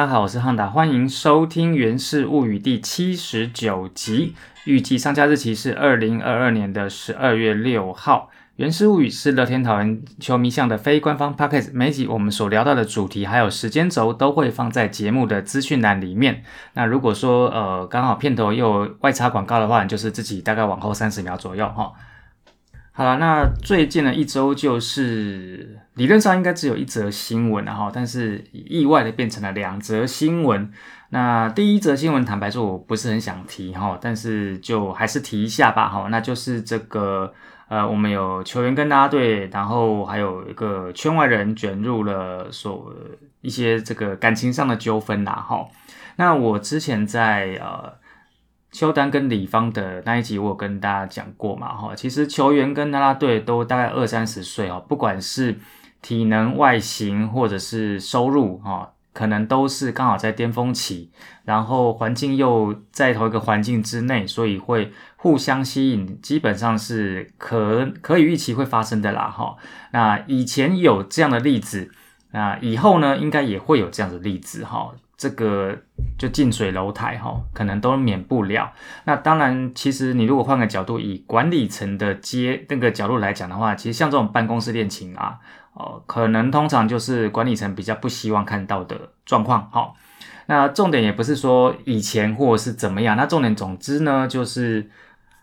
大家好，我是汉达，欢迎收听《源氏物语》第七十九集，预计上架日期是二零二二年的十二月六号。《源氏物语》是乐天桃园球迷向的非官方 podcast，每集我们所聊到的主题还有时间轴都会放在节目的资讯栏里面。那如果说呃刚好片头又外插广告的话，你就是自己大概往后三十秒左右哈。好了，那最近的一周就是理论上应该只有一则新闻了哈，但是意外的变成了两则新闻。那第一则新闻，坦白说我不是很想提哈，但是就还是提一下吧哈。那就是这个呃，我们有球员跟拉队，然后还有一个圈外人卷入了所一些这个感情上的纠纷啦哈。那我之前在呃。邱丹跟李芳的那一集，我有跟大家讲过嘛，哈，其实球员跟啦啦队都大概二三十岁哦，不管是体能、外形或者是收入，哈，可能都是刚好在巅峰期，然后环境又在同一个环境之内，所以会互相吸引，基本上是可可以预期会发生的啦，哈。那以前有这样的例子，那以后呢，应该也会有这样的例子，哈。这个就近水楼台哈，可能都免不了。那当然，其实你如果换个角度，以管理层的接那个角度来讲的话，其实像这种办公室恋情啊，哦，可能通常就是管理层比较不希望看到的状况哈。那重点也不是说以前或是怎么样，那重点总之呢，就是。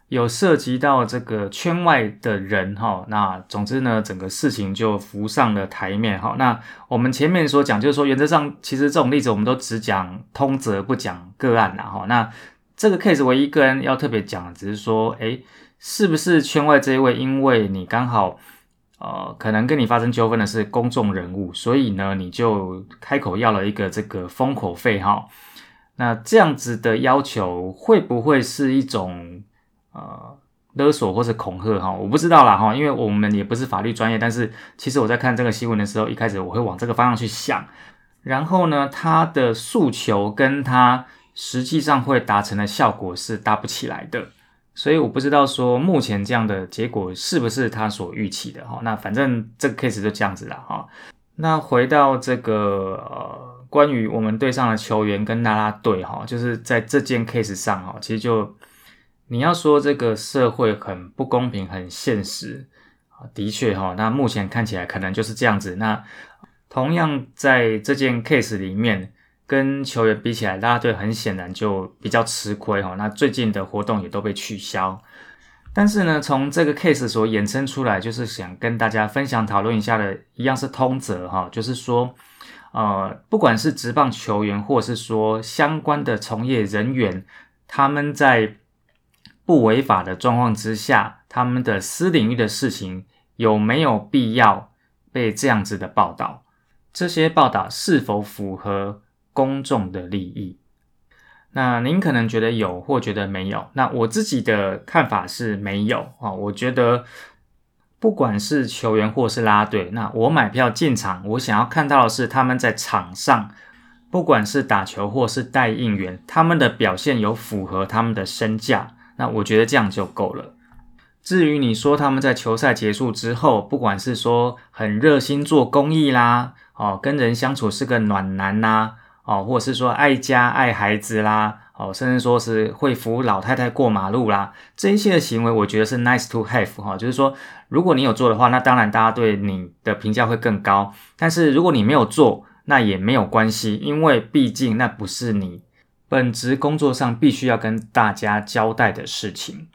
有涉及到这个圈外的人哈，那总之呢，整个事情就浮上了台面哈。那我们前面所讲，就是说原则上，其实这种例子我们都只讲通则，不讲个案啦哈。那这个 case 唯一个人要特别讲，只是说，诶，是不是圈外这一位，因为你刚好呃，可能跟你发生纠纷的是公众人物，所以呢，你就开口要了一个这个封口费哈。那这样子的要求会不会是一种？呃，勒索或者恐吓哈，我不知道啦哈，因为我们也不是法律专业，但是其实我在看这个新闻的时候，一开始我会往这个方向去想，然后呢，他的诉求跟他实际上会达成的效果是搭不起来的，所以我不知道说目前这样的结果是不是他所预期的哈。那反正这个 case 就这样子了哈。那回到这个呃，关于我们队上的球员跟拉拉队哈，就是在这件 case 上哈，其实就。你要说这个社会很不公平、很现实，的确哈，那目前看起来可能就是这样子。那同样在这件 case 里面，跟球员比起来，拉拉队很显然就比较吃亏哈。那最近的活动也都被取消。但是呢，从这个 case 所衍生出来，就是想跟大家分享讨论一下的，一样是通则哈，就是说，呃，不管是职棒球员，或是说相关的从业人员，他们在不违法的状况之下，他们的私领域的事情有没有必要被这样子的报道？这些报道是否符合公众的利益？那您可能觉得有，或觉得没有。那我自己的看法是没有啊。我觉得，不管是球员或是拉队，那我买票进场，我想要看到的是他们在场上，不管是打球或是带应援，他们的表现有符合他们的身价。那我觉得这样就够了。至于你说他们在球赛结束之后，不管是说很热心做公益啦，哦，跟人相处是个暖男呐，哦，或者是说爱家爱孩子啦，哦，甚至说是会扶老太太过马路啦，这一些的行为，我觉得是 nice to have 哈，就是说如果你有做的话，那当然大家对你的评价会更高。但是如果你没有做，那也没有关系，因为毕竟那不是你。本职工作上必须要跟大家交代的事情，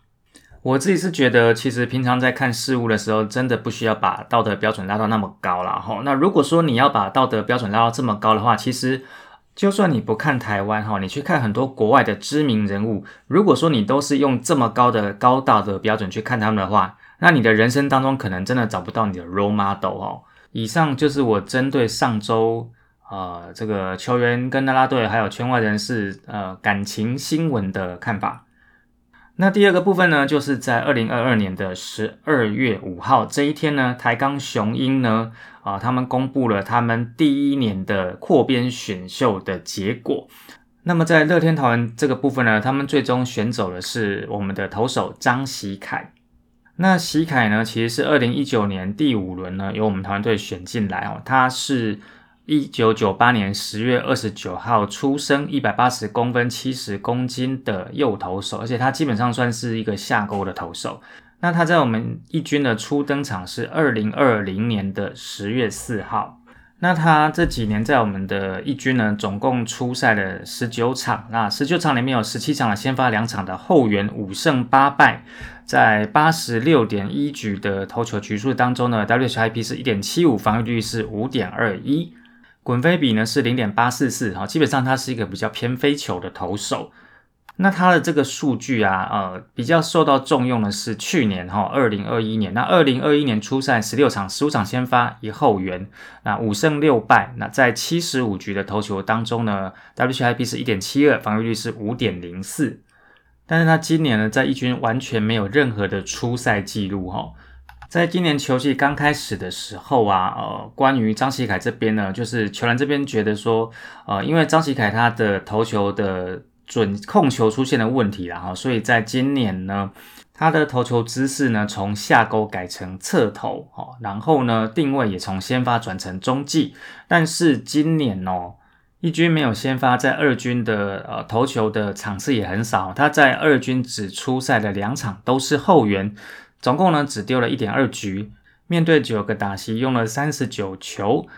我自己是觉得，其实平常在看事物的时候，真的不需要把道德标准拉到那么高了哈。那如果说你要把道德标准拉到这么高的话，其实就算你不看台湾哈，你去看很多国外的知名人物，如果说你都是用这么高的高道德标准去看他们的话，那你的人生当中可能真的找不到你的 role model 哦。以上就是我针对上周。呃，这个球员跟拉拉队还有圈外人士呃感情新闻的看法。那第二个部分呢，就是在二零二二年的十二月五号这一天呢，台钢雄鹰呢啊，他们公布了他们第一年的扩编选秀的结果。那么在乐天桃园这个部分呢，他们最终选走的是我们的投手张喜凯。那喜凯呢，其实是二零一九年第五轮呢由我们团队选进来哦，他是。一九九八年十月二十九号出生，一百八十公分，七十公斤的右投手，而且他基本上算是一个下钩的投手。那他在我们一军的初登场是二零二零年的十月四号。那他这几年在我们的一军呢，总共出赛了十九场，那十九场里面有十七场的先发两场的后援，五胜八败，在八十六点一局的投球局数当中呢，WHIP 是一点七五，防御率是五点二一，滚飞比呢是零点八四四，哈，基本上他是一个比较偏飞球的投手。那他的这个数据啊，呃，比较受到重用的是去年哈，二零二一年。那二零二一年初赛十六场，十五场先发一后援，那五胜六败。那在七十五局的投球当中呢，WHIP 是一点七二，防御率是五点零四。但是他今年呢，在一军完全没有任何的初赛记录哈。在今年球季刚开始的时候啊，呃，关于张喜凯这边呢，就是球员这边觉得说，呃，因为张喜凯他的投球的。准控球出现了问题了哈，所以在今年呢，他的投球姿势呢从下勾改成侧投哦，然后呢定位也从先发转成中继，但是今年哦，一军没有先发，在二军的呃投球的场次也很少，他在二军只出赛的两场都是后援，总共呢只丢了一点二局，面对九个打席用了三十九球。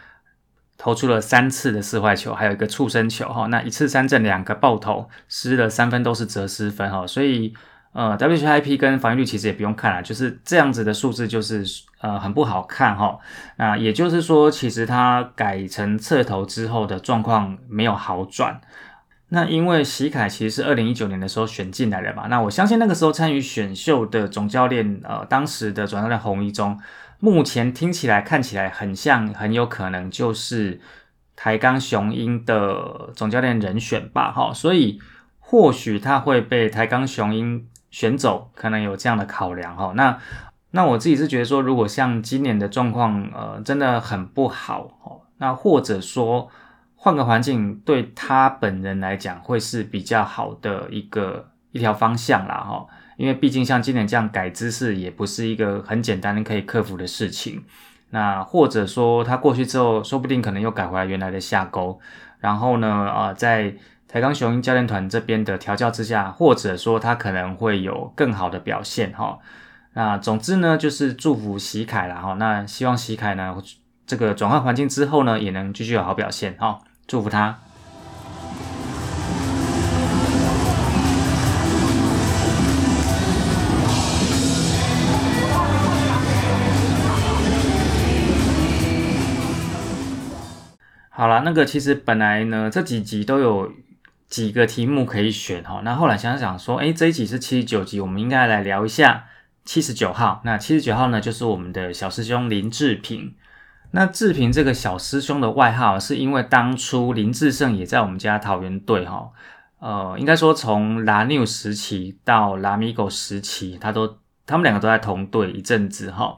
投出了三次的四坏球，还有一个触身球哈，那一次三振，两个爆头，失了三分都是折失分哈，所以呃，WHIP 跟防御率其实也不用看了，就是这样子的数字就是呃很不好看哈。那也就是说，其实他改成侧投之后的状况没有好转。那因为喜凯其实是二零一九年的时候选进来的嘛，那我相信那个时候参与选秀的总教练呃，当时的总教练洪一中。目前听起来、看起来很像，很有可能就是台钢雄鹰的总教练人选吧？哈，所以或许他会被台钢雄鹰选走，可能有这样的考量哈。那那我自己是觉得说，如果像今年的状况，呃，真的很不好哦。那或者说换个环境，对他本人来讲，会是比较好的一个一条方向啦，哈。因为毕竟像今年这样改姿势也不是一个很简单可以克服的事情，那或者说他过去之后，说不定可能又改回来原来的下钩，然后呢，啊，在台钢雄鹰教练团这边的调教之下，或者说他可能会有更好的表现哈。那总之呢，就是祝福喜凯了哈。那希望喜凯呢，这个转换环境之后呢，也能继续有好表现哈，祝福他。好了，那个其实本来呢，这几集都有几个题目可以选哈。那后来想想说，哎，这一集是七十九集，我们应该来聊一下七十九号。那七十九号呢，就是我们的小师兄林志平。那志平这个小师兄的外号，是因为当初林志胜也在我们家桃园队哈。呃，应该说从拉纽时期到拉米狗时期，他都他们两个都在同队一阵子哈。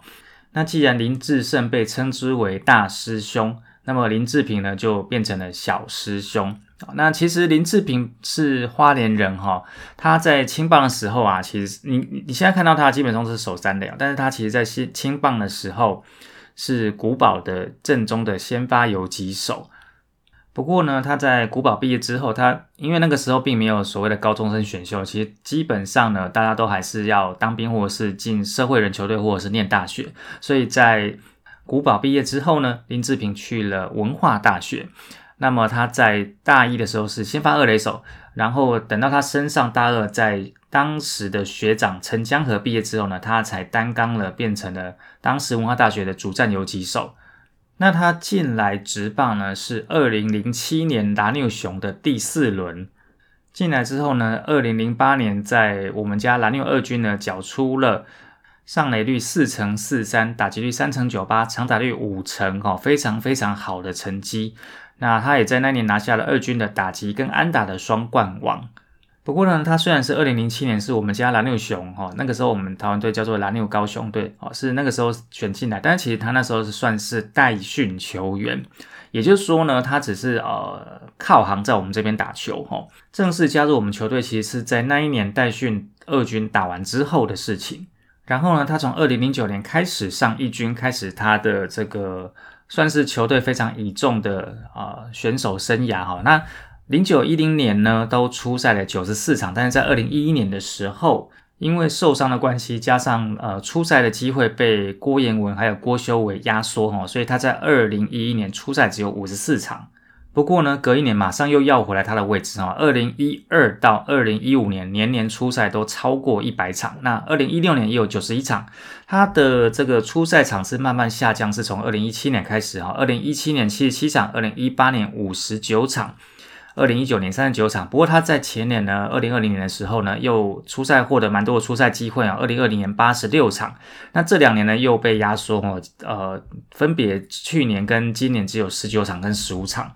那既然林志胜被称之为大师兄。那么林志平呢，就变成了小师兄。那其实林志平是花莲人哈，他在青棒的时候啊，其实你你现在看到他基本上是守三垒，但是他其实在青青棒的时候是古堡的正宗的先发游击手。不过呢，他在古堡毕业之后，他因为那个时候并没有所谓的高中生选秀，其实基本上呢，大家都还是要当兵或者是进社会人球队或者是念大学，所以在古堡毕业之后呢，林志平去了文化大学。那么他在大一的时候是先发二垒手，然后等到他升上大二，在当时的学长陈江河毕业之后呢，他才担纲了，变成了当时文化大学的主战游击手。那他进来职棒呢，是二零零七年达纽熊的第四轮进来之后呢，二零零八年在我们家蓝纽二军呢，缴出了。上垒率四成四三，打击率三成九八，长打率五成，哦，非常非常好的成绩。那他也在那年拿下了二军的打击跟安打的双冠王。不过呢，他虽然是二零零七年是我们家蓝六熊，哈，那个时候我们台湾队叫做蓝六高雄队，哦，是那个时候选进来，但是其实他那时候是算是代训球员，也就是说呢，他只是呃靠行在我们这边打球，哈，正式加入我们球队其实是在那一年代训二军打完之后的事情。然后呢，他从二零零九年开始上一军，开始他的这个算是球队非常倚重的啊选手生涯哈。那零九一零年呢，都出赛了九十四场，但是在二零一一年的时候，因为受伤的关系，加上呃出赛的机会被郭彦文还有郭修伟压缩哈，所以他在二零一一年出赛只有五十四场。不过呢，隔一年马上又要回来他的位置哈。二零一二到二零一五年年年出赛都超过一百场，那二零一六年也有九十一场。他的这个出赛场次慢慢下降，是从二零一七年开始哈。二零一七年七十七场，二零一八年五十九场，二零一九年三十九场。不过他在前年呢，二零二零年的时候呢，又出赛获得蛮多的出赛机会啊。二零二零年八十六场，那这两年呢又被压缩哦，呃，分别去年跟今年只有十九场跟十五场。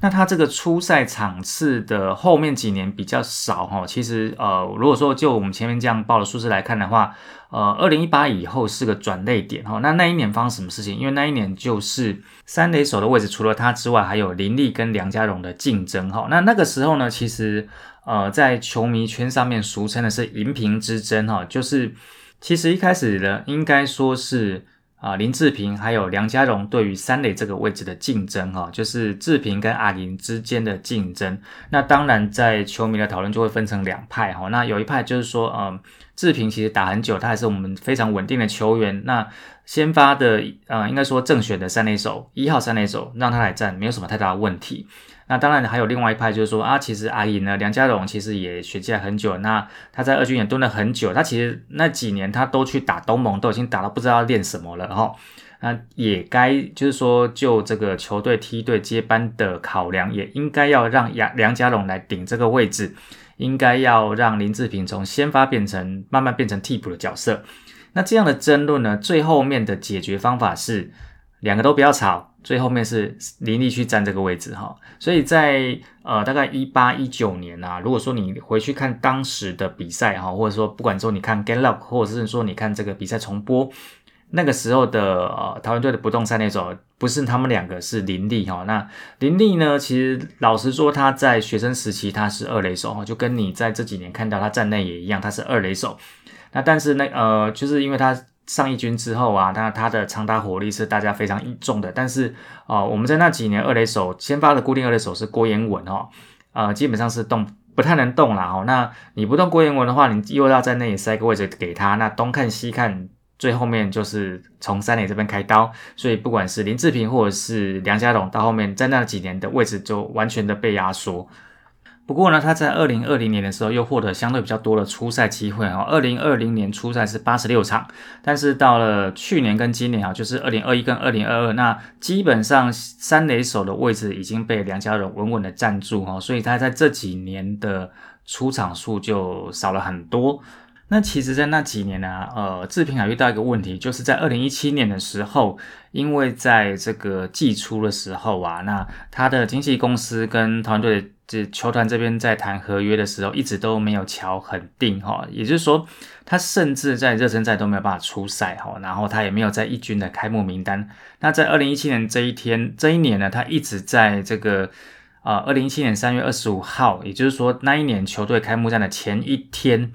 那他这个初赛场次的后面几年比较少哈，其实呃，如果说就我们前面这样报的数字来看的话，呃，二零一八以后是个转类点哈。那那一年发生什么事情？因为那一年就是三垒手的位置除了他之外，还有林立跟梁家荣的竞争哈。那那个时候呢，其实呃，在球迷圈上面俗称的是银屏之争哈，就是其实一开始呢，应该说是。啊，林志平还有梁家荣对于三垒这个位置的竞争，哈，就是志平跟阿林之间的竞争。那当然，在球迷的讨论就会分成两派，哈。那有一派就是说，嗯，志平其实打很久，他还是我们非常稳定的球员。那先发的，呃，应该说正选的三垒手，一号三垒手，让他来站，没有什么太大的问题。那当然还有另外一派，就是说啊，其实阿姨呢，梁家荣其实也学界很久，那他在二军也蹲了很久，他其实那几年他都去打东盟，都已经打到不知道练什么了哈。那也该就是说，就这个球队梯队接班的考量，也应该要让梁梁家荣来顶这个位置，应该要让林志平从先发变成慢慢变成替补的角色。那这样的争论呢，最后面的解决方法是两个都不要吵。最后面是林立去占这个位置哈，所以在呃大概一八一九年啊，如果说你回去看当时的比赛哈，或者说不管说你看 g a l o p 或者是说你看这个比赛重播，那个时候的呃台湾队的不动三垒手不是他们两个是林立哈，那林立呢，其实老实说他在学生时期他是二垒手哈，就跟你在这几年看到他站内也一样，他是二垒手，那但是那呃就是因为他。上一军之后啊，那他的长打火力是大家非常重的。但是啊，我们在那几年二垒手先发的固定二垒手是郭彦文哦，呃，基本上是动不太能动了哦。那你不动郭彦文的话，你又要在那里塞个位置给他，那东看西看，最后面就是从三垒这边开刀。所以不管是林志平或者是梁家龙，到后面在那几年的位置就完全的被压缩。不过呢，他在二零二零年的时候又获得相对比较多的出赛机会哈。二零二零年出赛是八十六场，但是到了去年跟今年啊，就是二零二一跟二零二二，那基本上三垒手的位置已经被梁家荣稳稳的占住哈，所以他在这几年的出场数就少了很多。那其实，在那几年呢，呃，志平还遇到一个问题，就是在二零一七年的时候，因为在这个季初的时候啊，那他的经纪公司跟团队。这球团这边在谈合约的时候，一直都没有瞧很定哈，也就是说，他甚至在热身赛都没有办法出赛哈，然后他也没有在一军的开幕名单。那在二零一七年这一天这一年呢，他一直在这个啊，二零一七年三月二十五号，也就是说那一年球队开幕战的前一天，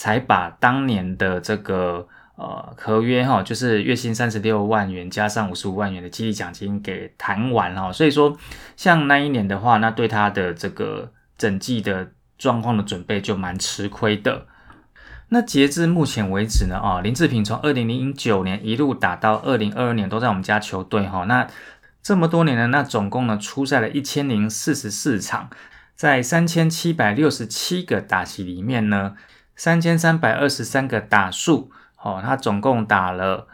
才把当年的这个。呃，合约哈，就是月薪三十六万元加上五十五万元的激励奖金给谈完哈，所以说像那一年的话，那对他的这个整季的状况的准备就蛮吃亏的。那截至目前为止呢，啊，林志平从二零零九年一路打到二零二二年都在我们家球队哈，那这么多年呢，那总共呢出赛了一千零四十四场，在三千七百六十七个打席里面呢，三千三百二十三个打数。哦，他总共打了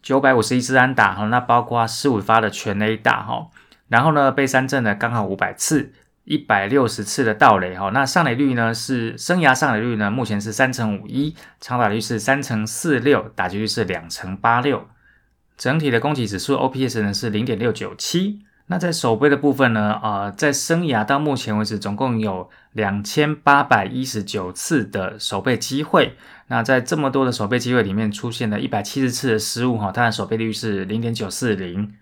九百五十一支安打，哈，那包括十五发的全垒打，哈，然后呢，被三振呢刚好五百次，一百六十次的盗垒，哈，那上垒率呢是生涯上垒率呢，目前是三成五一，长打率是三成四六，打击率是两成八六，整体的攻击指数 OPS 呢是零点六九七。那在守备的部分呢？啊，在生涯到目前为止，总共有两千八百一十九次的守备机会。那在这么多的守备机会里面，出现了一百七十次的失误，哈，它的守备率是零点九四零。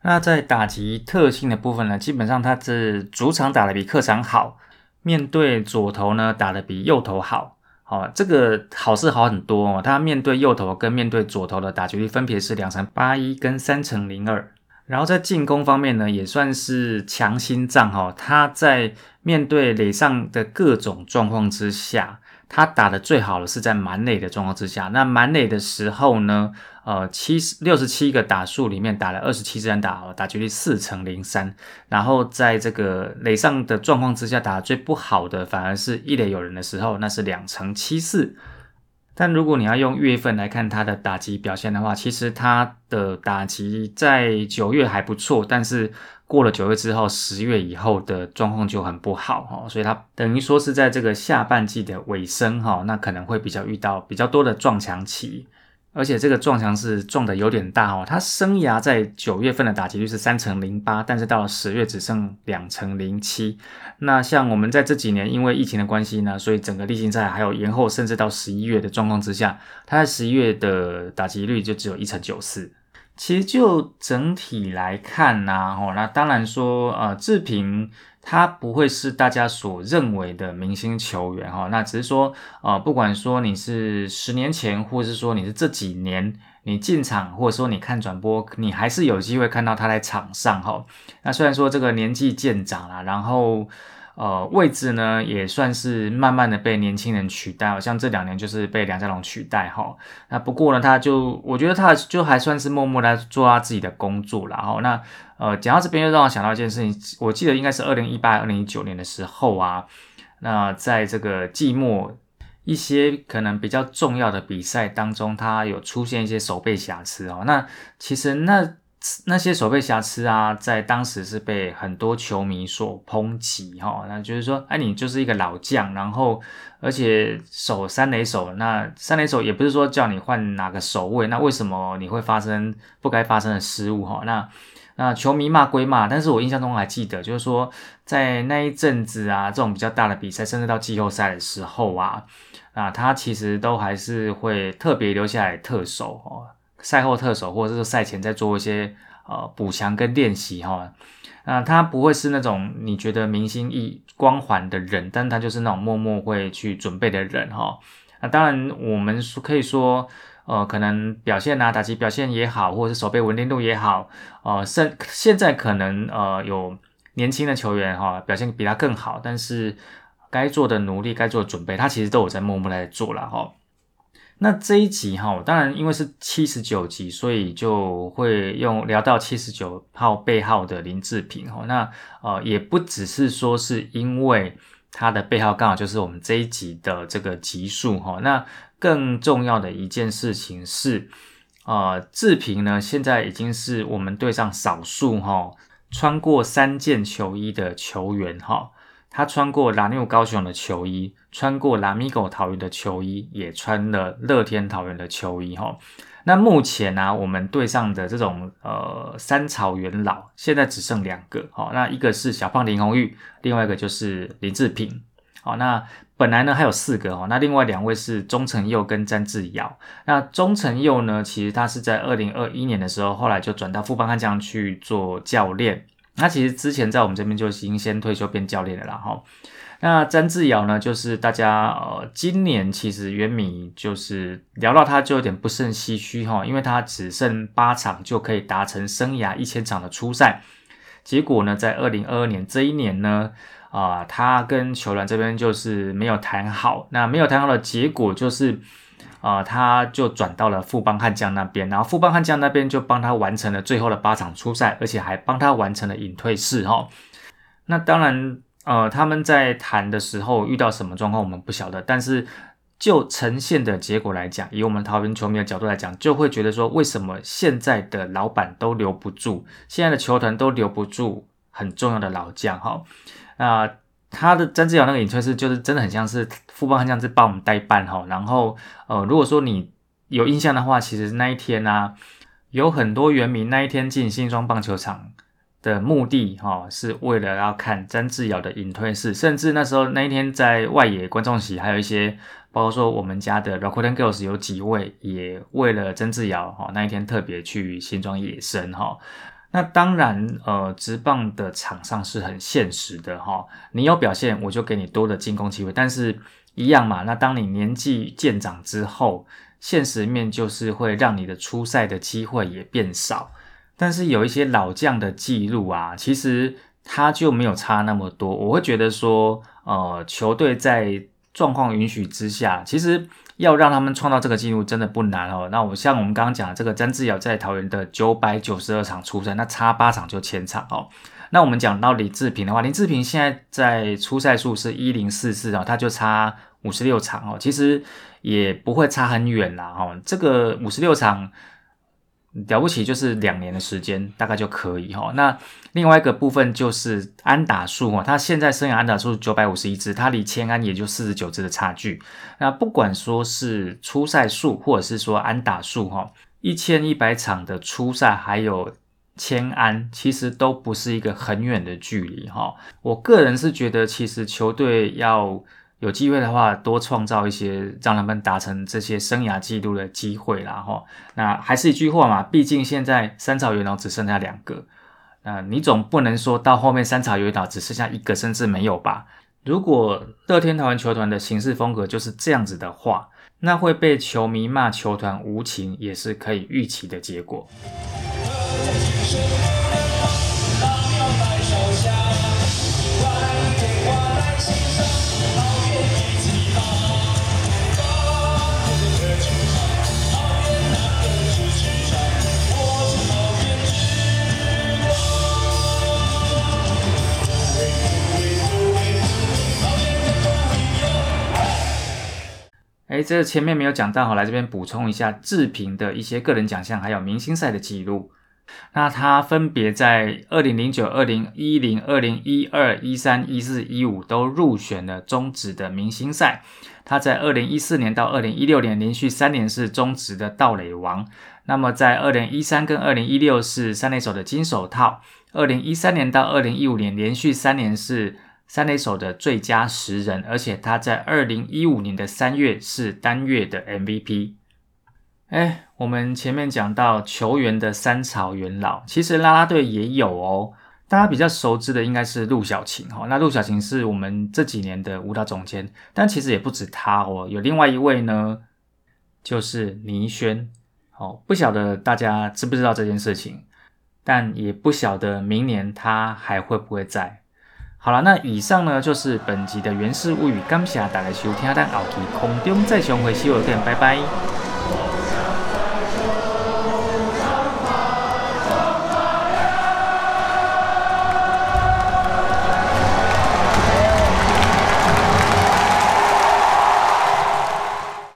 那在打击特性的部分呢，基本上它是主场打的比客场好，面对左投呢打的比右投好，好，这个好是好很多哦。它面对右投跟面对左投的打击率分别是两成八一跟三成零二。然后在进攻方面呢，也算是强心脏哈。他在面对垒上的各种状况之下，他打的最好的是在满垒的状况之下。那满垒的时候呢，呃，七十六十七个打数里面打了二十七支安打，打击率四成零三。然后在这个垒上的状况之下，打最不好的反而是一垒有人的时候，那是两成七四。但如果你要用月份来看它的打击表现的话，其实它的打击在九月还不错，但是过了九月之后，十月以后的状况就很不好哈，所以它等于说是在这个下半季的尾声哈，那可能会比较遇到比较多的撞墙期。而且这个撞墙是撞的有点大哦，他生涯在九月份的打击率是三成零八，但是到了十月只剩两成零七。那像我们在这几年因为疫情的关系呢，所以整个例行赛还有延后，甚至到十一月的状况之下，他在十一月的打击率就只有一成九四。其实就整体来看呢，哦，那当然说呃，志平。他不会是大家所认为的明星球员哈，那只是说，呃，不管说你是十年前，或是说你是这几年你进场，或者说你看转播，你还是有机会看到他在场上哈。那虽然说这个年纪渐长了，然后。呃，位置呢也算是慢慢的被年轻人取代，好像这两年就是被梁家龙取代哈。那不过呢，他就我觉得他就还算是默默的做他自己的工作然后那呃，讲到这边又让我想到一件事情，我记得应该是二零一八、二零一九年的时候啊，那在这个季末一些可能比较重要的比赛当中，他有出现一些手背瑕疵哦。那其实那。那些守备瑕疵啊，在当时是被很多球迷所抨击哈，那就是说，哎，你就是一个老将，然后而且守三垒手，那三垒手也不是说叫你换哪个守卫，那为什么你会发生不该发生的失误哈？那那球迷骂归骂，但是我印象中还记得，就是说在那一阵子啊，这种比较大的比赛，甚至到季后赛的时候啊，啊，他其实都还是会特别留下来特守哦。赛后特守，或者是赛前在做一些呃补强跟练习哈，那他不会是那种你觉得明星一光环的人，但他就是那种默默会去准备的人哈。那当然我们可以说，呃，可能表现啊，打击表现也好，或者是手背稳定度也好，呃，现现在可能呃有年轻的球员哈表现比他更好，但是该做的努力，该做的准备，他其实都有在默默在做了哈。那这一集哈，当然因为是七十九集，所以就会用聊到七十九号背号的林志平哈。那呃也不只是说是因为他的背号刚好就是我们这一集的这个集数哈。那更重要的一件事情是，呃志平呢现在已经是我们队上少数哈穿过三件球衣的球员哈。他穿过拉纽高雄的球衣，穿过拉米狗桃园的球衣，也穿了乐天桃园的球衣哈。那目前呢，我们队上的这种呃三草元老，现在只剩两个哈。那一个是小胖林红玉，另外一个就是林志平。好，那本来呢还有四个哈。那另外两位是钟成佑跟詹志尧。那钟成佑呢，其实他是在二零二一年的时候，后来就转到富邦悍将去做教练。那其实之前在我们这边就已经先退休变教练了啦哈。那詹志尧呢，就是大家呃今年其实原米就是聊到他就有点不胜唏嘘哈，因为他只剩八场就可以达成生涯一千场的初赛，结果呢在二零二二年这一年呢啊他跟球员这边就是没有谈好，那没有谈好的结果就是。啊，他就转到了富邦悍将那边，然后富邦悍将那边就帮他完成了最后的八场初赛，而且还帮他完成了隐退式哈。那当然，呃，他们在谈的时候遇到什么状况我们不晓得，但是就呈现的结果来讲，以我们桃园球迷的角度来讲，就会觉得说，为什么现在的老板都留不住，现在的球团都留不住很重要的老将哈？那。他的詹志尧那个隐退式就是真的很像是富邦悍将是帮我们代办哈，然后呃如果说你有印象的话，其实那一天呢有很多原民那一天进新庄棒球场的目的哈是为了要看詹志尧的隐退式，甚至那时候那一天在外野观众席还有一些，包括说我们家的 Rakuten Girls 有几位也为了詹志尧哈那一天特别去新庄野生哈。那当然，呃，直棒的场上是很现实的哈。你有表现，我就给你多的进攻机会。但是，一样嘛。那当你年纪渐长之后，现实面就是会让你的出赛的机会也变少。但是有一些老将的记录啊，其实他就没有差那么多。我会觉得说，呃，球队在状况允许之下，其实要让他们创造这个记录真的不难哦。那我像我们刚刚讲这个曾志尧在桃园的九百九十二场出赛，那差八场就千场哦。那我们讲到李志平的话，林志平现在在出赛数是一零四四哦，他就差五十六场哦，其实也不会差很远啦哦。这个五十六场。了不起，就是两年的时间大概就可以哈。那另外一个部分就是安打数哦，他现在生涯安打数九百五十一支，他离千安也就四十九支的差距。那不管说是初赛数或者是说安打数哈，一千一百场的初赛还有千安，其实都不是一个很远的距离哈。我个人是觉得，其实球队要。有机会的话，多创造一些让他们达成这些生涯纪录的机会啦哈。那还是一句话嘛，毕竟现在三草元老只剩下两个，那你总不能说到后面三草元老只剩下一个，甚至没有吧？如果乐天桃园球团的行事风格就是这样子的话，那会被球迷骂球团无情，也是可以预期的结果。这前面没有讲到哈，来这边补充一下志平的一些个人奖项，还有明星赛的记录。那他分别在二零零九、二零一零、二零一二、一三、一四、一五都入选了中职的明星赛。他在二零一四年到二零一六年连续三年是中职的盗垒王。那么在二零一三跟二零一六是三垒手的金手套。二零一三年到二零一五年连续三年是。三垒手的最佳十人，而且他在二零一五年的三月是单月的 MVP。哎，我们前面讲到球员的三朝元老，其实啦啦队也有哦。大家比较熟知的应该是陆小晴哈，那陆小晴是我们这几年的舞蹈总监，但其实也不止他哦，有另外一位呢，就是倪轩。哦，不晓得大家知不知道这件事情，但也不晓得明年他还会不会在。好了，那以上呢就是本集的《原始物语》，感谢大家收听，但后期空中再相会，小有见，拜拜。